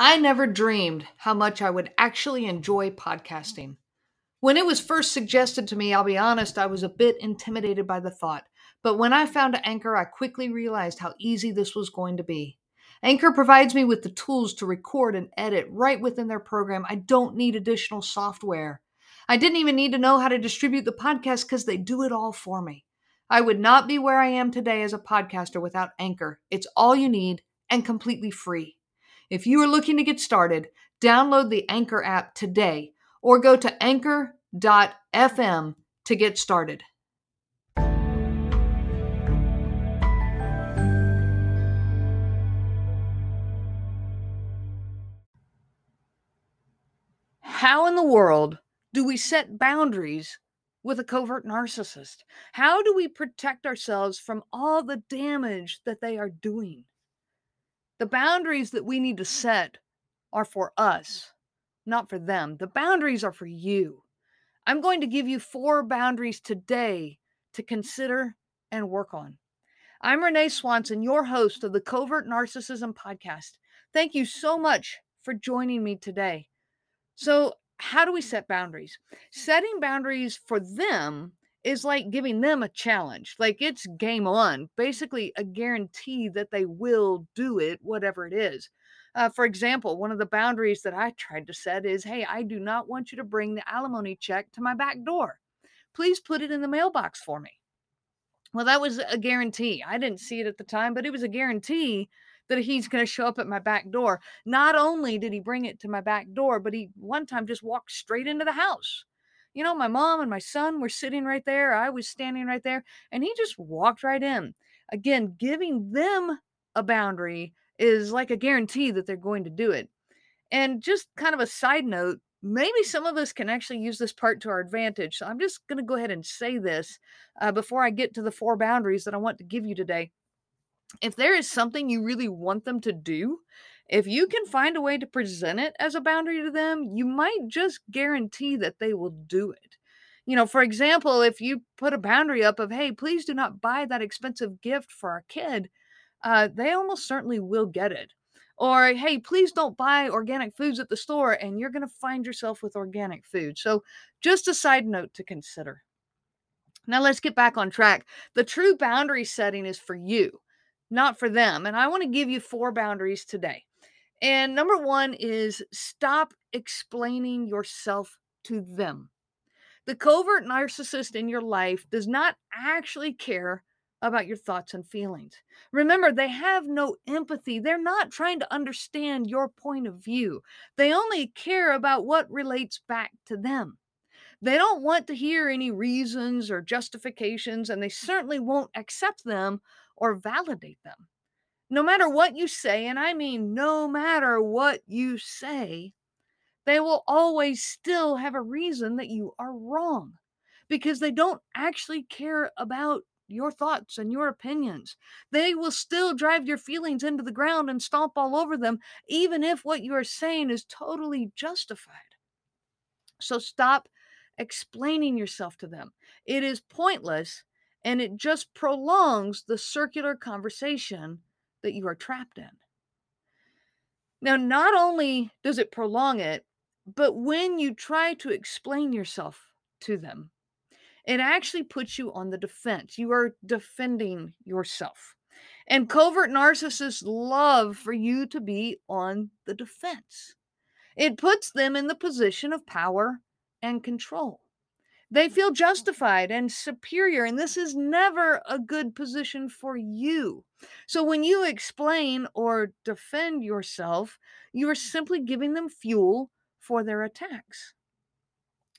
I never dreamed how much I would actually enjoy podcasting. When it was first suggested to me, I'll be honest, I was a bit intimidated by the thought. But when I found Anchor, I quickly realized how easy this was going to be. Anchor provides me with the tools to record and edit right within their program. I don't need additional software. I didn't even need to know how to distribute the podcast because they do it all for me. I would not be where I am today as a podcaster without Anchor. It's all you need and completely free. If you are looking to get started, download the Anchor app today or go to anchor.fm to get started. How in the world do we set boundaries with a covert narcissist? How do we protect ourselves from all the damage that they are doing? The boundaries that we need to set are for mm. us, not for them. The boundaries are for you. I'm going to give you four boundaries today to consider and work on. I'm Renee Swanson, your host of the Covert Narcissism Podcast. Thank you so much for joining me today. So, how do we set boundaries? Setting boundaries for them is like giving them a challenge. Like it's game on, basically a guarantee that they will do it, whatever it is. Uh, for example, one of the boundaries that I tried to set is hey, I do not want you to bring the alimony check to my back door. Please put it in the mailbox for me. Well, that was a guarantee. I didn't see it at the time, but it was a guarantee that he's going to show up at my back door. Not only did he bring it to my back door, but he one time just walked straight into the house you know, my mom and my son were sitting right there. I was standing right there, and he just walked right in. Again, giving them a boundary is like a guarantee that they're going to do it. And just kind of a side note, maybe some of us can actually use this part to our advantage. So I'm just going to go ahead and say this uh, before I get to the four boundaries that I want to give you today. If there is something you really want them to do, if you can find a way to present it as a boundary to them, you might just guarantee that they will do it. You know, for example, if you put a boundary up of, hey, please do not buy that expensive gift for our kid, uh, they almost certainly will get it. Or, hey, please don't buy organic foods at the store, and you're going to find yourself with organic food. So, just a side note to consider. Now, let's get back on track. The true boundary setting is for you, not for them. And I want to give you four boundaries today. And number one is stop explaining yourself to them. The covert narcissist in your life does not actually care about your thoughts and feelings. Remember, they have no empathy. They're not trying to understand your point of view. They only care about what relates back to them. They don't want to hear any reasons or justifications, and they certainly won't accept them or validate them no matter what you say, and I mean no matter what you say, they will always still have a reason that you are wrong because they don't actually care about your thoughts and your opinions. They will still drive your feelings into the ground and stomp all over them, even if what you are saying is totally justified. So stop explaining yourself to them. It is pointless and it just prolongs the circular conversation that you are trapped in. Now, not only does it prolong it, but when you try to explain yourself to them, it actually puts you on the defense. You are defending yourself. And covert narcissists love for you to be on the defense. It puts them in the position of power and control. They feel justified and superior, and this is never a good position for you. So, when you explain or defend yourself, you are simply giving them fuel for their attacks.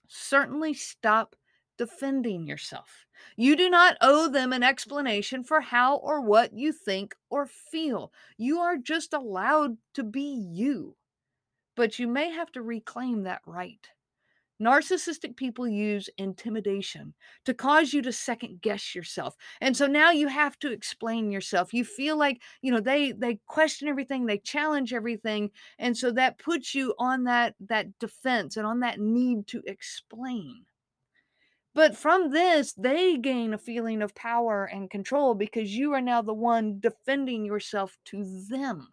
Certainly stop defending yourself. You do not owe them an explanation for how or what you think or feel. You are just allowed to be you. But you may have to reclaim that right. Narcissistic people use intimidation to cause you to second guess yourself. And so now you have to explain yourself. You feel like, you know, they they question everything, they challenge everything, and so that puts you on that that defense and on that need to explain. But from this, they gain a feeling of power and control because you are now the one defending yourself to them.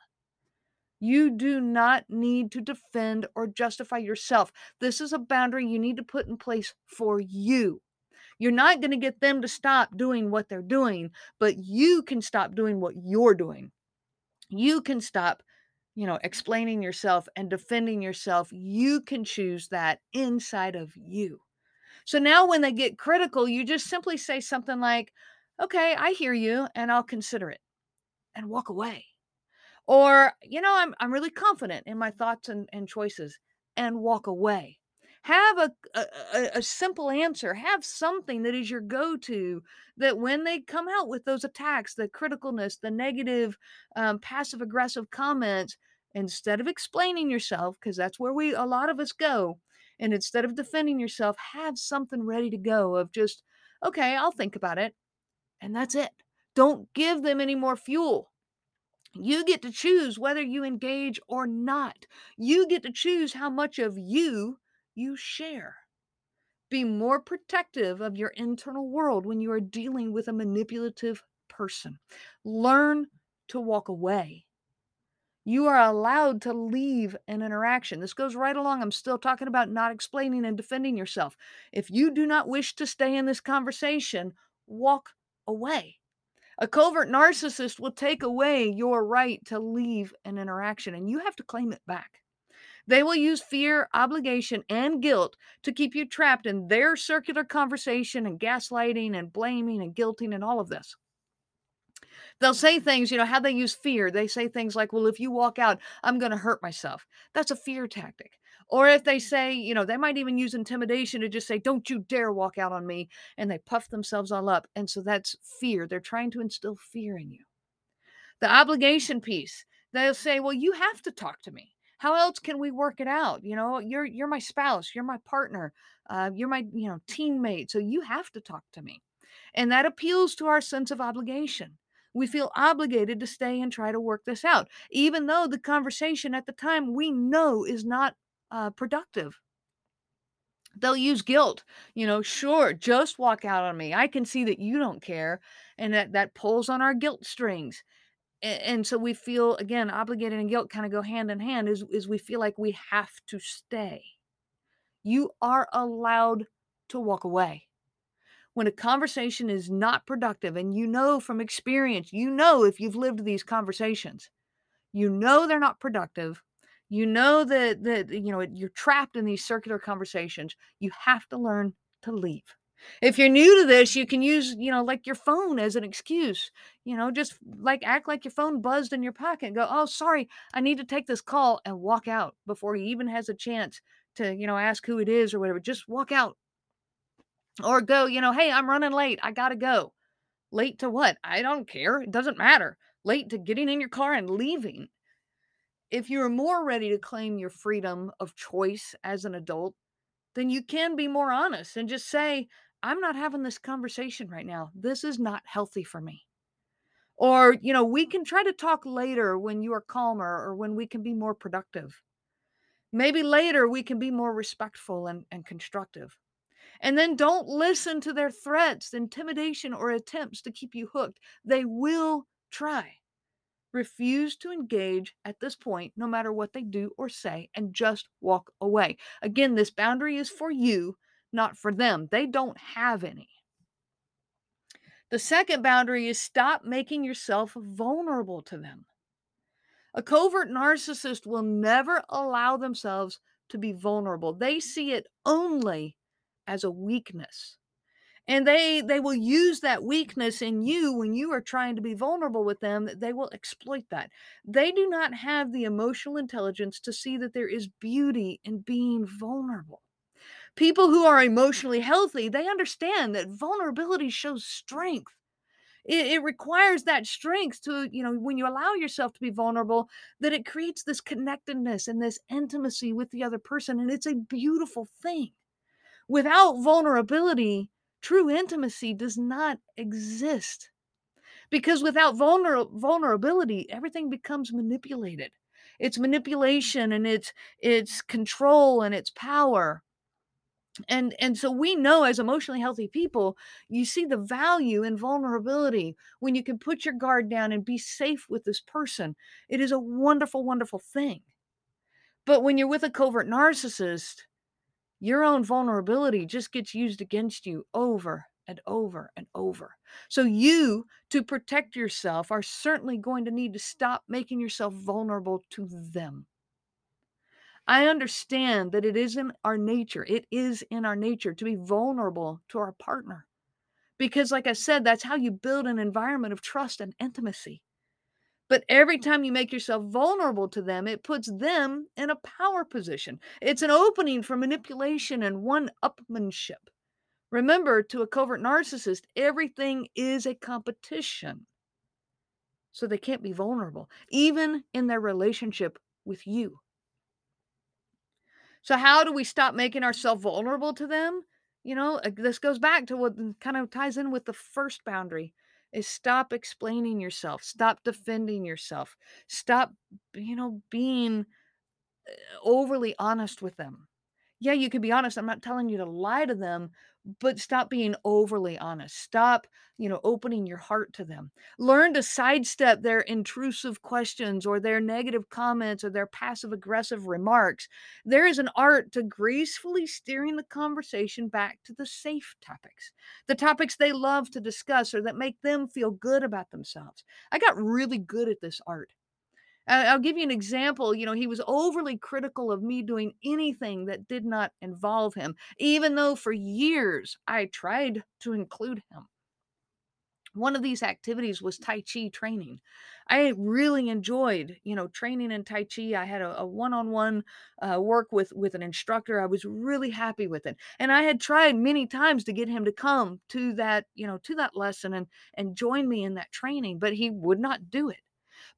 You do not need to defend or justify yourself. This is a boundary you need to put in place for you. You're not going to get them to stop doing what they're doing, but you can stop doing what you're doing. You can stop, you know, explaining yourself and defending yourself. You can choose that inside of you. So now when they get critical, you just simply say something like, okay, I hear you and I'll consider it and walk away. Or, you know, I'm, I'm really confident in my thoughts and, and choices and walk away. Have a, a, a simple answer. Have something that is your go to that when they come out with those attacks, the criticalness, the negative, um, passive aggressive comments, instead of explaining yourself, because that's where we, a lot of us go, and instead of defending yourself, have something ready to go of just, okay, I'll think about it. And that's it. Don't give them any more fuel. You get to choose whether you engage or not. You get to choose how much of you you share. Be more protective of your internal world when you are dealing with a manipulative person. Learn to walk away. You are allowed to leave an interaction. This goes right along. I'm still talking about not explaining and defending yourself. If you do not wish to stay in this conversation, walk away. A covert narcissist will take away your right to leave an interaction and you have to claim it back. They will use fear, obligation, and guilt to keep you trapped in their circular conversation and gaslighting and blaming and guilting and all of this. They'll say things, you know, how they use fear. They say things like, well, if you walk out, I'm going to hurt myself. That's a fear tactic. Or if they say, you know, they might even use intimidation to just say, don't you dare walk out on me. And they puff themselves all up. And so that's fear. They're trying to instill fear in you. The obligation piece, they'll say, well, you have to talk to me. How else can we work it out? You know, you're you're my spouse, you're my partner, uh, you're my you know teammate, so you have to talk to me, and that appeals to our sense of obligation we feel obligated to stay and try to work this out, even though the conversation at the time we know is not uh, productive. They'll use guilt, you know, sure, just walk out on me. I can see that you don't care. And that, that pulls on our guilt strings. And, and so we feel, again, obligated and guilt kind of go hand in hand, is, is we feel like we have to stay. You are allowed to walk away when a conversation is not productive and you know from experience you know if you've lived these conversations you know they're not productive you know that that you know you're trapped in these circular conversations you have to learn to leave if you're new to this you can use you know like your phone as an excuse you know just like act like your phone buzzed in your pocket and go oh sorry i need to take this call and walk out before he even has a chance to you know ask who it is or whatever just walk out or go, you know, hey, I'm running late. I got to go. Late to what? I don't care. It doesn't matter. Late to getting in your car and leaving. If you're more ready to claim your freedom of choice as an adult, then you can be more honest and just say, I'm not having this conversation right now. This is not healthy for me. Or, you know, we can try to talk later when you are calmer or when we can be more productive. Maybe later we can be more respectful and, and constructive. And then don't listen to their threats, intimidation, or attempts to keep you hooked. They will try. Refuse to engage at this point, no matter what they do or say, and just walk away. Again, this boundary is for you, not for them. They don't have any. The second boundary is stop making yourself vulnerable to them. A covert narcissist will never allow themselves to be vulnerable. They see it only as a weakness and they they will use that weakness in you when you are trying to be vulnerable with them they will exploit that. They do not have the emotional intelligence to see that there is beauty in being vulnerable. People who are emotionally healthy they understand that vulnerability shows strength. It, it requires that strength to you know when you allow yourself to be vulnerable that it creates this connectedness and this intimacy with the other person and it's a beautiful thing. Without vulnerability, true intimacy does not exist. Because without vulner- vulnerability, everything becomes manipulated. It's manipulation and it's it's control and it's power. and and so we know as emotionally healthy people you see the value in vulnerability when you can put your guard down and be safe with this person it is a wonderful wonderful thing but when you're with a covert narcissist your own vulnerability just gets used against you over and over and over so you to protect yourself are certainly going to need to stop making yourself vulnerable to them I understand that it is in our nature. It is in our nature to be vulnerable to our partner. Because, like I said, that's how you build an environment of trust and intimacy. But every time you make yourself vulnerable to them, it puts them in a power position. It's an opening for manipulation and one upmanship. Remember, to a covert narcissist, everything is a competition. So they can't be vulnerable, even in their relationship with you. So how do we stop making ourselves vulnerable to them? You know, this goes back to what mm, kind of ties in with the first boundary is stop explaining yourself, stop defending yourself, stop, you know, being uh, overly honest with them yeah, you can be honest. I'm not telling you to lie to them, but stop being overly honest. Stop, you know, opening your heart to them. Learn to sidestep their intrusive questions or their negative comments or their passive aggressive remarks. There is an art to gracefully steering the conversation back to the safe topics, the topics they love to discuss or that make them feel good about themselves. I got really good at this art. I'll give you an example. You know, he was overly critical of me doing anything that did not involve him, even though for years I tried to include him. One of these activities was Tai Chi training. I really enjoyed, you know, training in Tai Chi. I had a, one-on-one uh, work with with an instructor. I was really happy with it, and I had tried many times to get him to come to that, you know, to that lesson and and join me in that training, but he would not do it.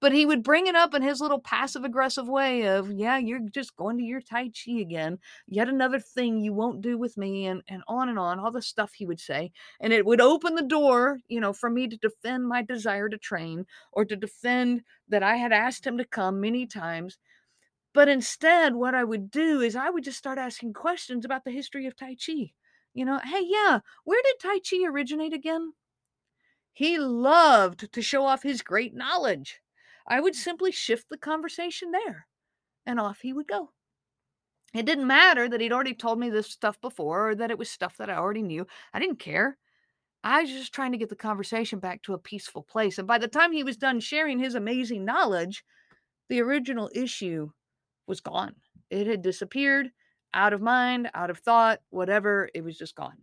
But he would bring it up in his little passive aggressive way of, yeah, you're just going to your Tai Chi again. Yet another thing you won't do with me, and, and on and on, all the stuff he would say. And it would open the door, you know, for me to defend my desire to train or to defend that I had asked him to come many times. But instead, what I would do is I would just start asking questions about the history of Tai Chi. You know, hey, yeah, where did Tai Chi originate again? He loved to show off his great knowledge. I would simply shift the conversation there and off he would go. It didn't matter that he'd already told me this stuff before or that it was stuff that I already knew. I didn't care. I was just trying to get the conversation back to a peaceful place. And by the time he was done sharing his amazing knowledge, the original issue was gone. It had disappeared out of mind, out of thought, whatever. It was just gone.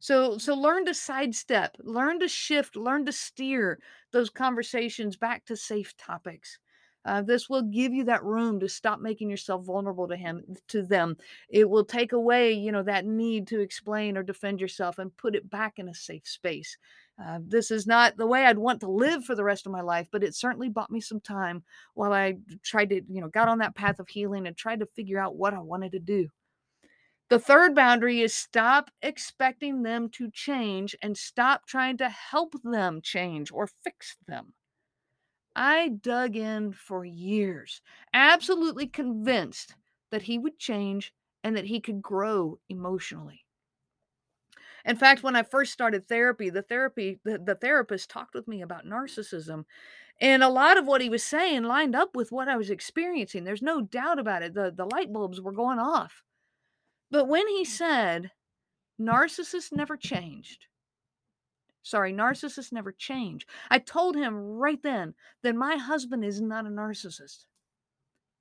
So so learn to sidestep, learn to shift, learn to steer those conversations back to safe topics. Uh, this will give you that room to stop making yourself vulnerable to him to them. It will take away you know that need to explain or defend yourself and put it back in a safe space. Uh, this is not the way i'd want to live for the rest of my life but it certainly bought me some time while i tried to you know got on that path of healing and tried to figure out what i wanted to do the third boundary is stop expecting them to change and stop trying to help them change or fix them. I dug in for years, absolutely convinced that he would change and that he could grow emotionally. In fact, when I first started therapy, the therapy the, the therapist talked with me about narcissism and a lot of what he was saying lined up with what I was experiencing. There's no doubt about it. The the light bulbs were going off. But when he mm. said, narcissists never changed, sorry, narcissists never change, I told him right then that my husband is not a narcissist.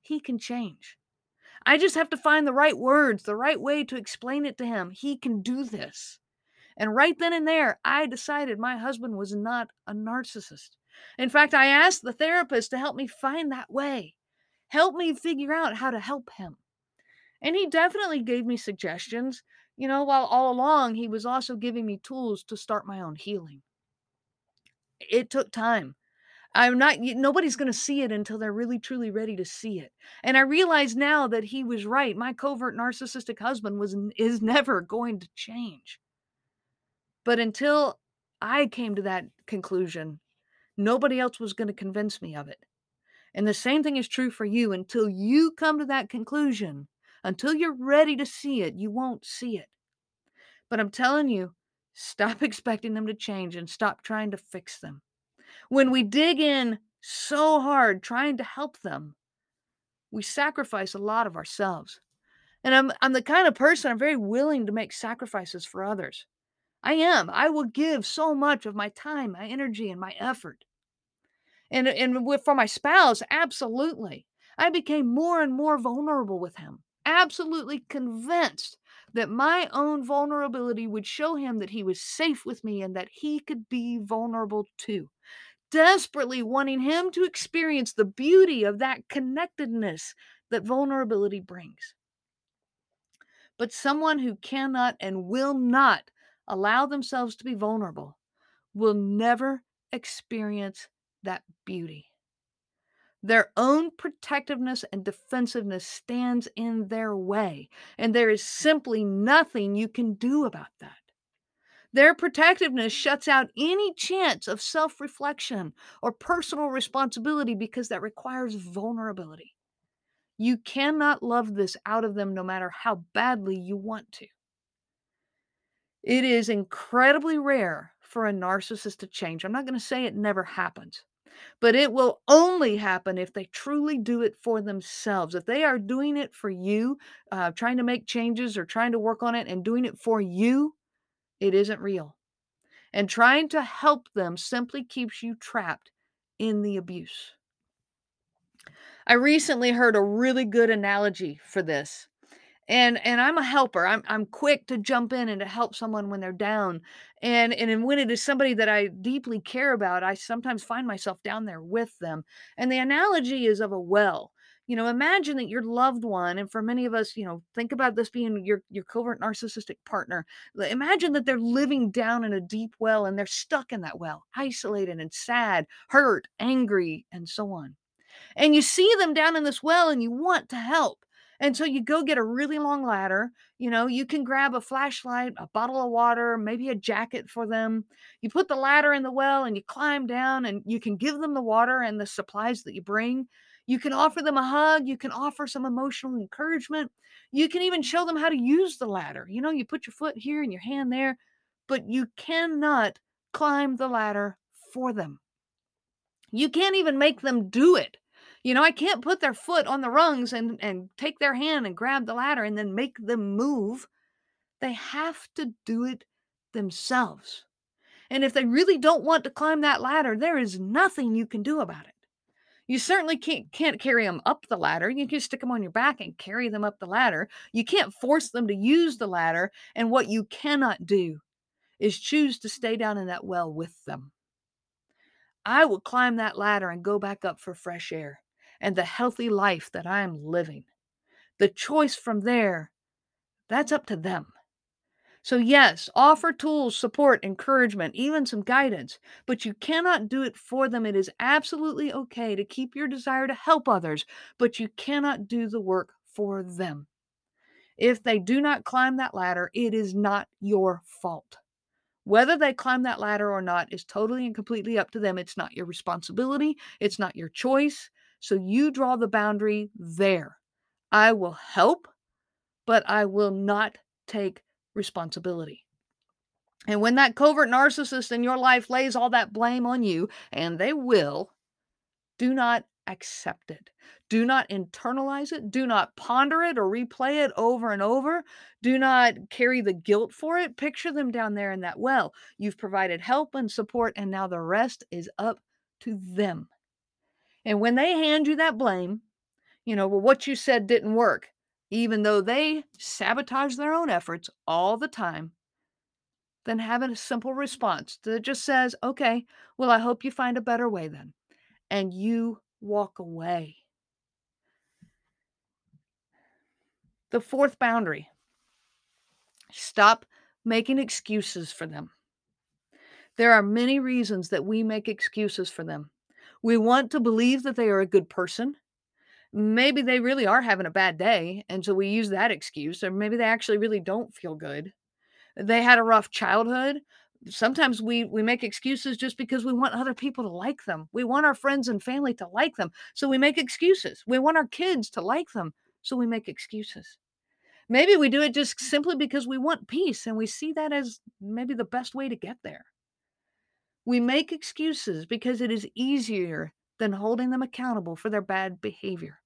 He can change. I just have to find the right words, the right way to explain it to him. He can do this. And right then and there, I decided my husband was not a narcissist. In fact, I asked the therapist to help me find that way, help me figure out how to help him. And he definitely gave me suggestions, you know, while all along he was also giving me tools to start my own healing. It took time. I'm not, nobody's going to see it until they're really truly ready to see it. And I realize now that he was right. My covert narcissistic husband was, is never going to change. But until I came to that conclusion, nobody else was going to convince me of it. And the same thing is true for you until you come to that conclusion Until you're ready to see it, you won't see it. But I'm telling you, stop expecting them to change and stop trying to fix them. When we dig in so hard trying to help them, we sacrifice a lot of ourselves. And I'm I'm the kind of person I'm very willing to make sacrifices for others. I am. I will give so much of my time, my energy, and my effort. And and with for my spouse, absolutely. I became more and more vulnerable with him. Absolutely convinced that my own vulnerability would show him that he was safe with me and that he could be vulnerable too. Desperately wanting him to experience the beauty of that connectedness that vulnerability brings. But someone who cannot and will not allow themselves to be vulnerable will never experience that beauty. Their own protectiveness and defensiveness stands in their way, and there is simply nothing you can do about that. Their protectiveness shuts out any chance of self reflection or personal responsibility because that requires vulnerability. You cannot love this out of them no matter how badly you want to. It is incredibly rare for a narcissist to change. I'm not going to say it never happens, but it will only happen if they truly do it for themselves. If they are doing it for you, uh, trying to make changes or trying to work on it and doing it for you, it isn't real. And trying to help them simply keeps you trapped in the abuse. I recently heard a really good analogy for this and and i'm a helper i'm i'm quick to jump in and to help someone when they're down and and when it is somebody that i deeply care about i sometimes find myself down there with them and the analogy is of a well you know imagine that your loved one and for many of us you know think about this being your your covert narcissistic partner imagine that they're living down in a deep well and they're stuck in that well isolated and sad hurt angry and so on and you see them down in this well and you want to help and so you go get a really long ladder. You know, you can grab a flashlight, a bottle of water, maybe a jacket for them. You put the ladder in the well and you climb down and you can give them the water and the supplies that you bring. You can offer them a hug. You can offer some emotional encouragement. You can even show them how to use the ladder. You know, you put your foot here and your hand there, but you cannot climb the ladder for them. You can't even make them do it. You know, I can't put their foot on the rungs and, and take their hand and grab the ladder and then make them move. They have to do it themselves. And if they really don't want to climb that ladder, there is nothing you can do about it. You certainly can't, can't carry them up the ladder. You can stick them on your back and carry them up the ladder. You can't force them to use the ladder. And what you cannot do is choose to stay down in that well with them. I will climb that ladder and go back up for fresh air and the healthy life that I am living. The choice from there, that's up to them. So, yes, offer tools, support, encouragement, even some guidance, but you cannot do it for them. It is absolutely okay to keep your desire to help others, but you cannot do the work for them. If they do not climb that ladder, it is not your fault. Whether they climb that ladder or not is totally and completely up to them. It's not your responsibility, it's not your choice. So you draw the boundary there. I will help, but I will not take responsibility. And when that covert narcissist in your life lays all that blame on you, and they will, do not accept it. Do not internalize it. Do not ponder it or replay it over and over. Do not carry the guilt for it. Picture them down there in that well. You've provided help and support, and now the rest is up to them. And when they hand you that blame, you know, well, what you said didn't work, even though they sabotage their own efforts all the time, then have a simple response that just says, okay, well, I hope you find a better way then. And you walk away. The fourth boundary stop making excuses for them. There are many reasons that we make excuses for them. We want to believe that they are a good person. Maybe they really are having a bad day. And so we use that excuse. Or maybe they actually really don't feel good. They had a rough childhood. Sometimes we, we make excuses just because we want other people to like them. We want our friends and family to like them. So we make excuses. We want our kids to like them. So we make excuses. Maybe we do it just simply because we want peace and we see that as maybe the best way to get there. We make excuses because it is easier than holding them accountable for their bad behavior.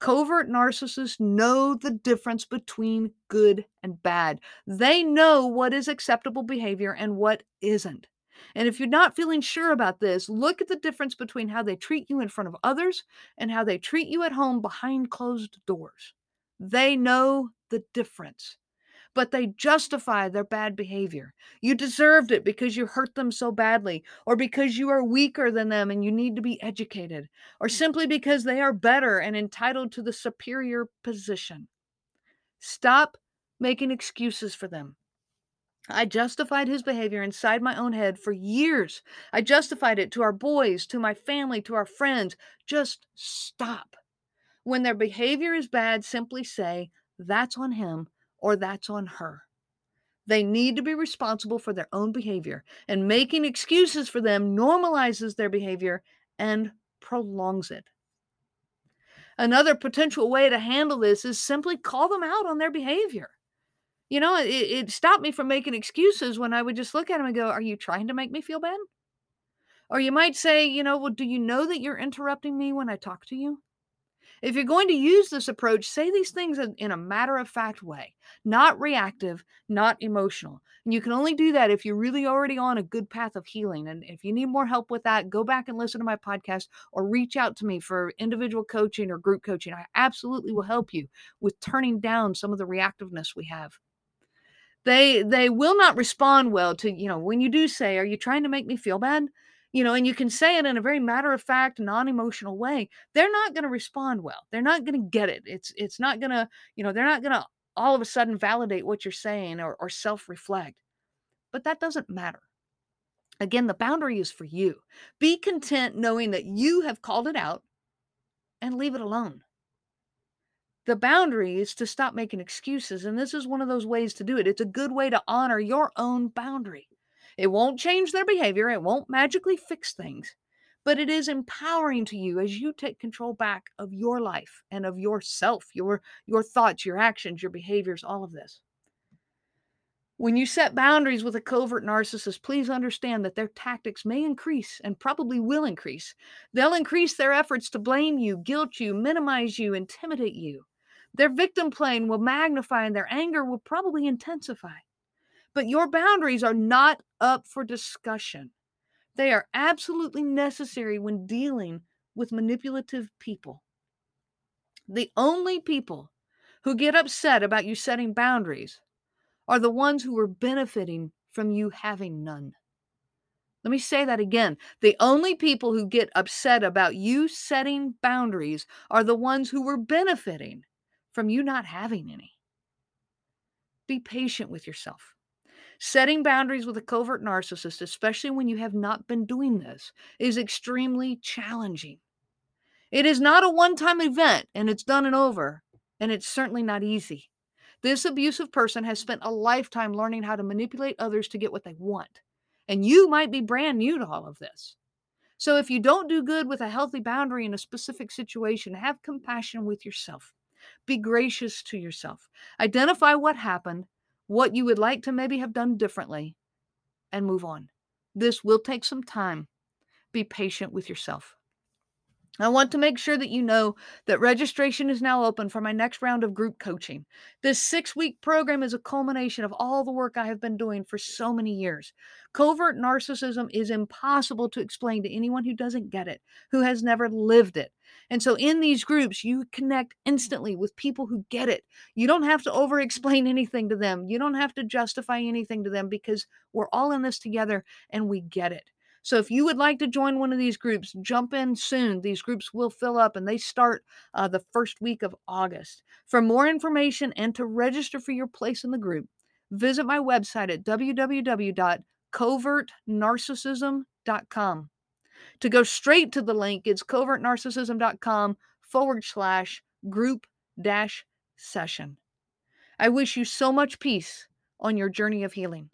Covert narcissists know the difference between good and bad. They know what is acceptable behavior and what isn't. And if you're not feeling sure about this, look at the difference between how they treat you in front of others and how they treat you at home behind closed doors. They know the difference, but they justify their bad behavior. You deserved it because you hurt them so badly, or because you are weaker than them and you need to be educated, or mm. simply because they are better and entitled to the superior position. Stop making excuses for them. I justified his behavior inside my own head for years. I justified it to our boys, to my family, to our friends. Just stop. When their behavior is bad, simply say, that's on him or that's on her. They need to be responsible for their own behavior, and making excuses for them normalizes their behavior and prolongs it. Another potential way to handle this is simply call them out on their behavior. You know, it, it stopped me from making excuses when I would just look at them and go, Are you trying to make me feel bad? Or you might say, You know, well, do you know that you're interrupting me when I talk to you? If you're going to use this approach, say these things in a matter of fact way, not reactive, not emotional. And you can only do that if you're really already on a good path of healing. And if you need more help with that, go back and listen to my podcast or reach out to me for individual coaching or group coaching. I absolutely will help you with turning down some of the reactiveness we have they they will not respond well to you know when you do say are you trying to make me feel bad you know and you can say it in a very matter of fact non-emotional way they're not going to respond well they're not going to get it it's it's not going to you know they're not going to all of a sudden validate what you're saying or, or self-reflect but that doesn't matter again the boundary is for you be content knowing that you have called it out and leave it alone the boundary is to stop making excuses. And this is one of those ways to do it. It's a good way to honor your own boundary. It won't change their behavior, it won't magically fix things, but it is empowering to you as you take control back of your life and of yourself, your, your thoughts, your actions, your behaviors, all of this. When you set boundaries with a covert narcissist, please understand that their tactics may increase and probably will increase. They'll increase their efforts to blame you, guilt you, minimize you, intimidate you. Their victim playing will magnify and their anger will probably intensify. But your boundaries are not up for discussion. They are absolutely necessary when dealing with manipulative people. The only people who get upset about you setting boundaries are the ones who are benefiting from you having none. Let me say that again. The only people who get upset about you setting boundaries are the ones who were benefiting from you not having any. Be patient with yourself. Setting boundaries with a covert narcissist, especially when you have not been doing this, is extremely challenging. It is not a one time event and it's done and over, and it's certainly not easy. This abusive person has spent a lifetime learning how to manipulate others to get what they want. And you might be brand new to all of this. So if you don't do good with a healthy boundary in a specific situation, have compassion with yourself. Be gracious to yourself. Identify what happened, what you would like to maybe have done differently, and move on. This will take some time. Be patient with yourself. I want to make sure that you know that registration is now open for my next round of group coaching. This six week program is a culmination of all the work I have been doing for so many years. Covert narcissism is impossible to explain to anyone who doesn't get it, who has never lived it. And so in these groups, you connect instantly with people who get it. You don't have to over explain anything to them, you don't have to justify anything to them because we're all in this together and we get it. So if you would like to join one of these groups, jump in soon. These groups will fill up and they start uh, the first week of August. For more information and to register for your place in the group, visit my website at www.covertnarcissism.com. To go straight to the link, it's covertnarcissism.com forward slash group dash session. I wish you so much peace on your journey of healing.